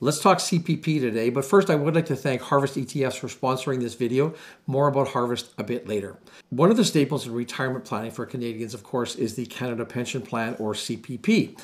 Let's talk CPP today, but first I would like to thank Harvest ETFs for sponsoring this video. More about Harvest a bit later. One of the staples in retirement planning for Canadians, of course, is the Canada Pension Plan or CPP.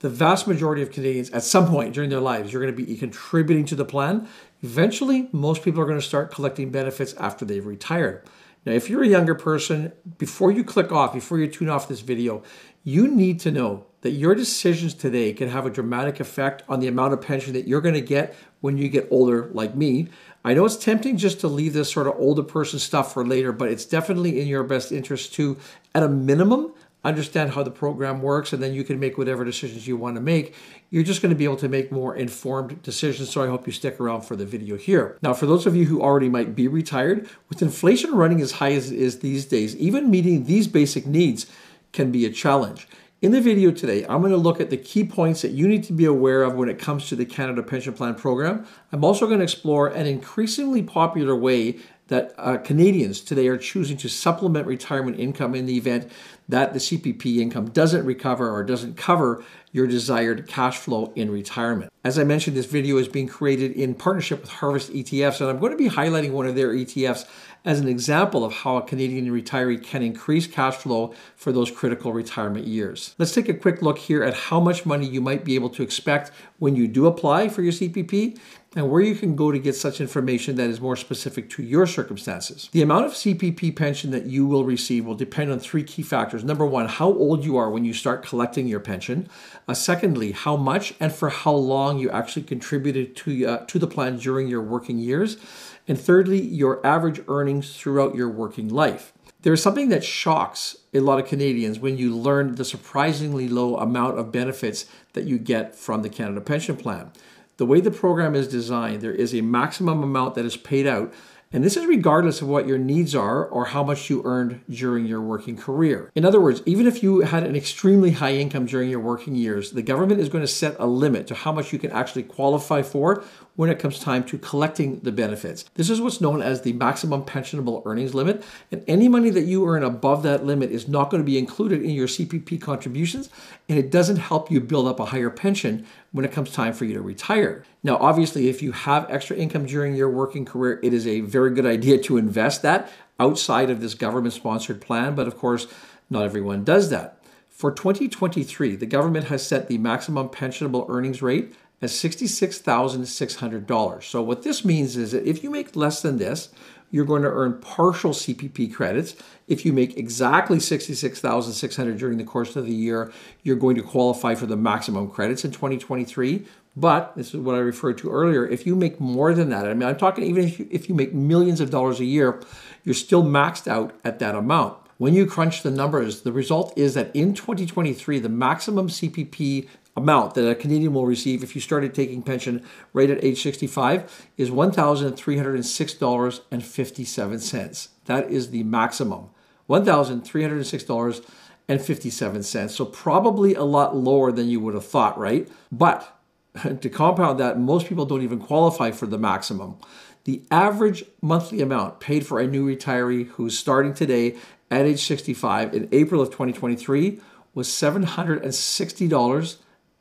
The vast majority of Canadians, at some point during their lives, you're going to be contributing to the plan. Eventually, most people are going to start collecting benefits after they've retired. Now, if you're a younger person, before you click off, before you tune off this video, you need to know that your decisions today can have a dramatic effect on the amount of pension that you're going to get when you get older, like me. I know it's tempting just to leave this sort of older person stuff for later, but it's definitely in your best interest to, at a minimum, understand how the program works, and then you can make whatever decisions you want to make. You're just going to be able to make more informed decisions. So I hope you stick around for the video here. Now, for those of you who already might be retired, with inflation running as high as it is these days, even meeting these basic needs can be a challenge. In the video today, I'm going to look at the key points that you need to be aware of when it comes to the Canada Pension Plan program. I'm also going to explore an increasingly popular way that uh, Canadians today are choosing to supplement retirement income in the event that the CPP income doesn't recover or doesn't cover your desired cash flow in retirement. As I mentioned, this video is being created in partnership with Harvest ETFs, and I'm going to be highlighting one of their ETFs as an example of how a Canadian retiree can increase cash flow for those critical retirement years. Let's take a quick look here at how much money you might be able to expect when you do apply for your CPP and where you can go to get such information that is more specific to your circumstances. The amount of CPP pension that you will receive will depend on three key factors. Number one, how old you are when you start collecting your pension. Uh, secondly, how much and for how long you actually contributed to, uh, to the plan during your working years. And thirdly, your average earnings throughout your working life. There's something that shocks a lot of Canadians when you learn the surprisingly low amount of benefits that you get from the Canada Pension Plan. The way the program is designed, there is a maximum amount that is paid out and this is regardless of what your needs are or how much you earned during your working career. In other words, even if you had an extremely high income during your working years, the government is going to set a limit to how much you can actually qualify for when it comes time to collecting the benefits. This is what's known as the maximum pensionable earnings limit, and any money that you earn above that limit is not going to be included in your CPP contributions, and it doesn't help you build up a higher pension when it comes time for you to retire. Now, obviously, if you have extra income during your working career, it is a very good idea to invest that outside of this government sponsored plan, but of course, not everyone does that. For 2023, the government has set the maximum pensionable earnings rate as $66,600. So, what this means is that if you make less than this, you're going to earn partial CPP credits. If you make exactly 66,600 during the course of the year, you're going to qualify for the maximum credits in 2023. But this is what I referred to earlier. If you make more than that, I mean, I'm talking even if you, if you make millions of dollars a year, you're still maxed out at that amount. When you crunch the numbers, the result is that in 2023, the maximum CPP amount that a Canadian will receive if you started taking pension right at age 65 is $1,306.57. That is the maximum. $1,306.57. So probably a lot lower than you would have thought, right? But to compound that, most people don't even qualify for the maximum. The average monthly amount paid for a new retiree who's starting today at age 65 in April of 2023 was $760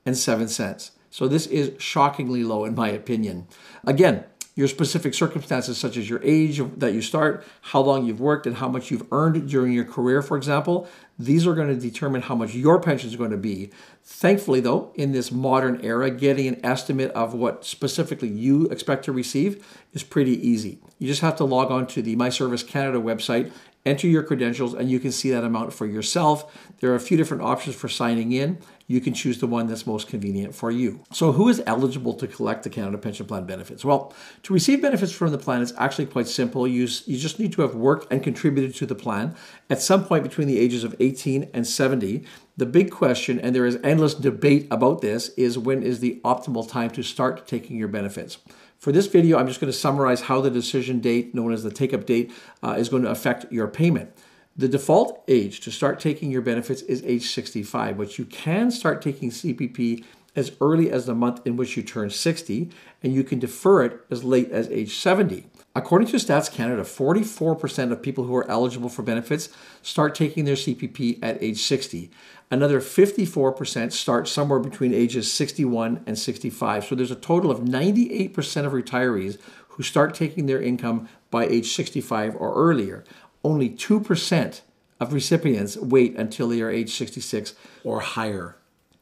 and 7 cents. So this is shockingly low in my opinion. Again, your specific circumstances, such as your age that you start, how long you've worked, and how much you've earned during your career, for example, these are going to determine how much your pension is going to be. Thankfully, though, in this modern era, getting an estimate of what specifically you expect to receive is pretty easy. You just have to log on to the My Service Canada website enter your credentials, and you can see that amount for yourself. There are a few different options for signing in. You can choose the one that's most convenient for you. So, who is eligible to collect the Canada Pension Plan benefits? Well, to receive benefits from the plan, it's actually quite simple. You, you just need to have worked and contributed to the plan at some point between the ages of 18 and 70. The big question, and there is endless debate about this, is when is the optimal time to start taking your benefits? For this video, I'm just going to summarize how the decision date, known as the take-up date, uh, is going to affect your payment. The default age to start taking your benefits is age 65, but you can start taking CPP as early as the month in which you turn 60, and you can defer it as late as age 70. According to Stats Canada, 44% of people who are eligible for benefits start taking their CPP at age 60. Another 54% start somewhere between ages 61 and 65. So there's a total of 98% of retirees who start taking their income by age 65 or earlier. Only 2% of recipients wait until they are age 66 or higher.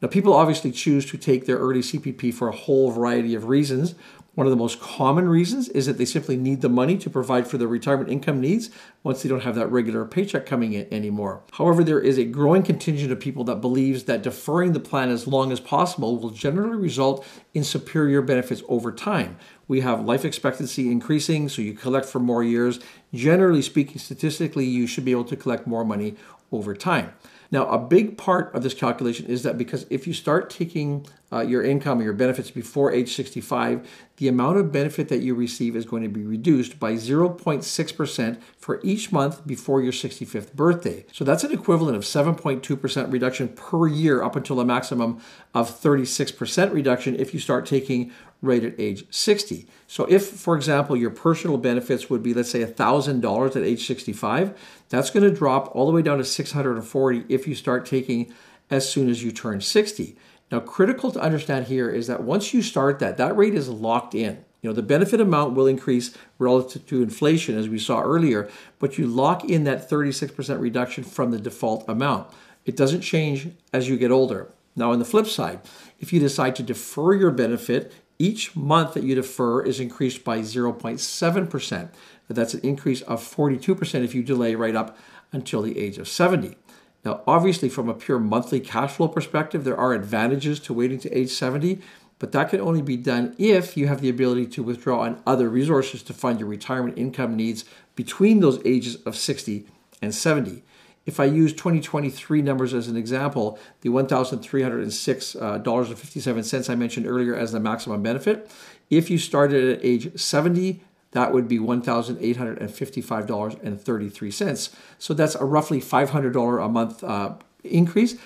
Now, people obviously choose to take their early CPP for a whole variety of reasons. One of the most common reasons is that they simply need the money to provide for their retirement income needs once they don't have that regular paycheck coming in anymore. However, there is a growing contingent of people that believes that deferring the plan as long as possible will generally result in superior benefits over time. We have life expectancy increasing, so you collect for more years. Generally speaking, statistically, you should be able to collect more money over time. Now, a big part of this calculation is that because if you start taking uh, your income or your benefits before age 65, the amount of benefit that you receive is going to be reduced by 0.6% for each month before your 65th birthday. So that's an equivalent of 7.2% reduction per year up until a maximum of 36% reduction if you start taking right at age 60. So if, for example, your personal benefits would be, let's say, $1,000 at age 65, that's going to drop all the way down to 640 if you start taking as soon as you turn 60. Now, critical to understand here is that once you start that, that rate is locked in. You know, the benefit amount will increase relative to inflation, as we saw earlier, but you lock in that 36% reduction from the default amount. It doesn't change as you get older. Now, on the flip side, if you decide to defer your benefit, each month that you defer is increased by 0.7%. That's an increase of 42% if you delay right up until the age of 70. Now, obviously, from a pure monthly cash flow perspective, there are advantages to waiting to age 70, but that can only be done if you have the ability to withdraw on other resources to fund your retirement income needs between those ages of 60 and 70. If I use 2023 numbers as an example, the $1,306.57 uh, I mentioned earlier as the maximum benefit, if you started at age 70, that would be $1,855.33. So that's a roughly $500 a month uh, increase.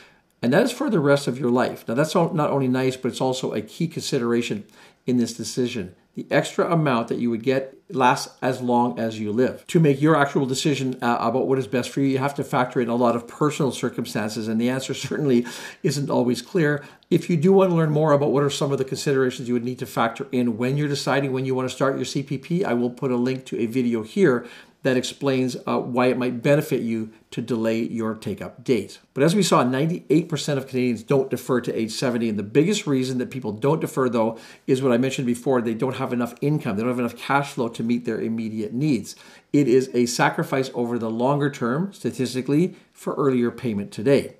And that is for the rest of your life. Now, that's not only nice, but it's also a key consideration in this decision. The extra amount that you would get lasts as long as you live. To make your actual decision uh, about what is best for you, you have to factor in a lot of personal circumstances, and the answer certainly isn't always clear. If you do want to learn more about what are some of the considerations you would need to factor in when you're deciding when you want to start your CPP, I will put a link to a video here that explains uh, why it might benefit you to delay your take up date. But as we saw, 98% of Canadians don't defer to age 70. And the biggest reason that people don't defer, though, is what I mentioned before they don't have enough income, they don't have enough cash flow to meet their immediate needs. It is a sacrifice over the longer term, statistically, for earlier payment today.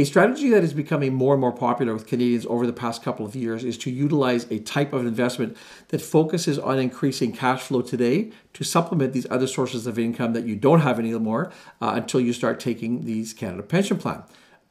A strategy that is becoming more and more popular with Canadians over the past couple of years is to utilize a type of investment that focuses on increasing cash flow today to supplement these other sources of income that you don't have anymore uh, until you start taking these Canada Pension Plan.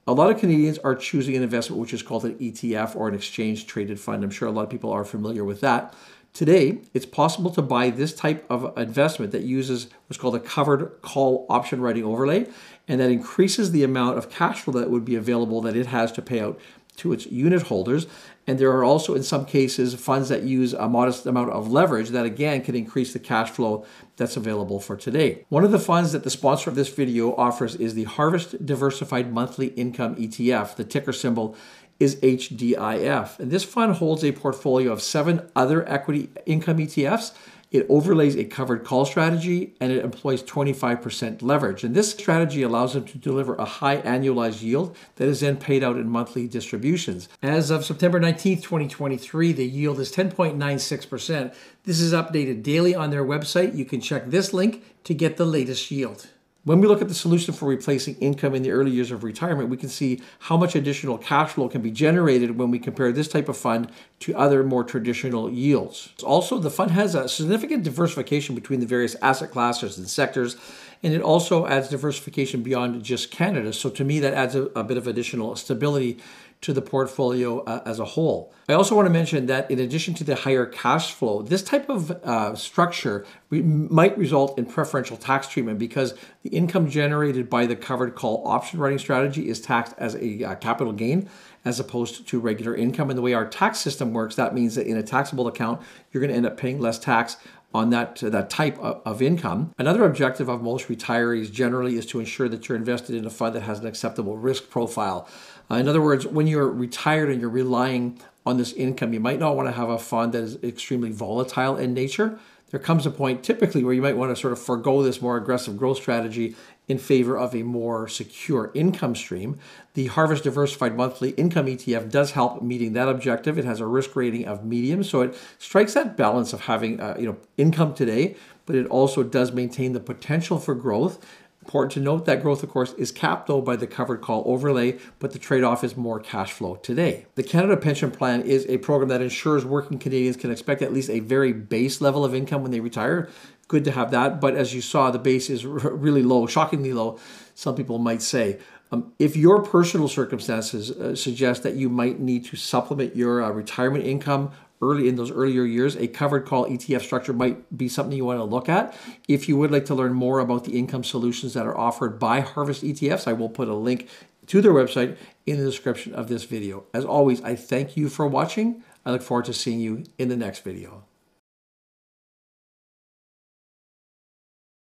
A lot of Canadians are choosing an investment which is called an ETF or an exchange traded fund. I'm sure a lot of people are familiar with that. Today, it's possible to buy this type of investment that uses what's called a covered call option writing overlay, and that increases the amount of cash flow that would be available that it has to pay out to its unit holders. And there are also, in some cases, funds that use a modest amount of leverage that again can increase the cash flow that's available for today. One of the funds that the sponsor of this video offers is the Harvest Diversified Monthly Income ETF. The ticker symbol is HDIF. And this fund holds a portfolio of seven other equity income ETFs. It overlays a covered call strategy and it employs 25% leverage. And this strategy allows them to deliver a high annualized yield that is then paid out in monthly distributions. As of September 19th, 2023, the yield is 10.96%. This is updated daily on their website. You can check this link to get the latest yield. When we look at the solution for replacing income in the early years of retirement, we can see how much additional cash flow can be generated when we compare this type of fund to other more traditional yields. Also, the fund has a significant diversification between the various asset classes and sectors, and it also adds diversification beyond just Canada. So, to me, that adds a, a bit of additional stability to the portfolio uh, as a whole. I also want to mention that in addition to the higher cash flow, this type of uh, structure re- might result in preferential tax treatment because the income generated by the covered call option writing strategy is taxed as a uh, capital gain as opposed to regular income. And the way our tax system works, that means that in a taxable account, you're going to end up paying less tax on that uh, that type of, of, income. Another objective of most retirees generally is to ensure that you're invested in a fund that has an acceptable risk profile. Uh, in other words, when you're retired and you're relying on this income, you might not want to have a fund that is extremely volatile in nature. There comes a point typically where you might want to sort of forego this more aggressive growth strategy in favor of a more secure income stream. The Harvest Diversified Monthly Income ETF does help meeting that objective. It has a risk rating of medium, so it strikes that balance of having uh, you know income today, but it also does maintain the potential for growth. Important to note that growth, of course, is capped though by the covered call overlay, but the trade off is more cash flow today. The Canada Pension Plan is a program that ensures working Canadians can expect at least a very base level of income when they retire good to have that. But as you saw, the base is really low, shockingly low, some people might say. Um, if your personal circumstances uh, suggest that you might need to supplement your uh, retirement income early in those earlier years, a covered call ETF structure might be something you want to look at. If you would like to learn more about the income solutions that are offered by Harvest ETFs, I will put a link to their website in the description of this video. As always, I thank you for watching. I look forward to seeing you in the next video.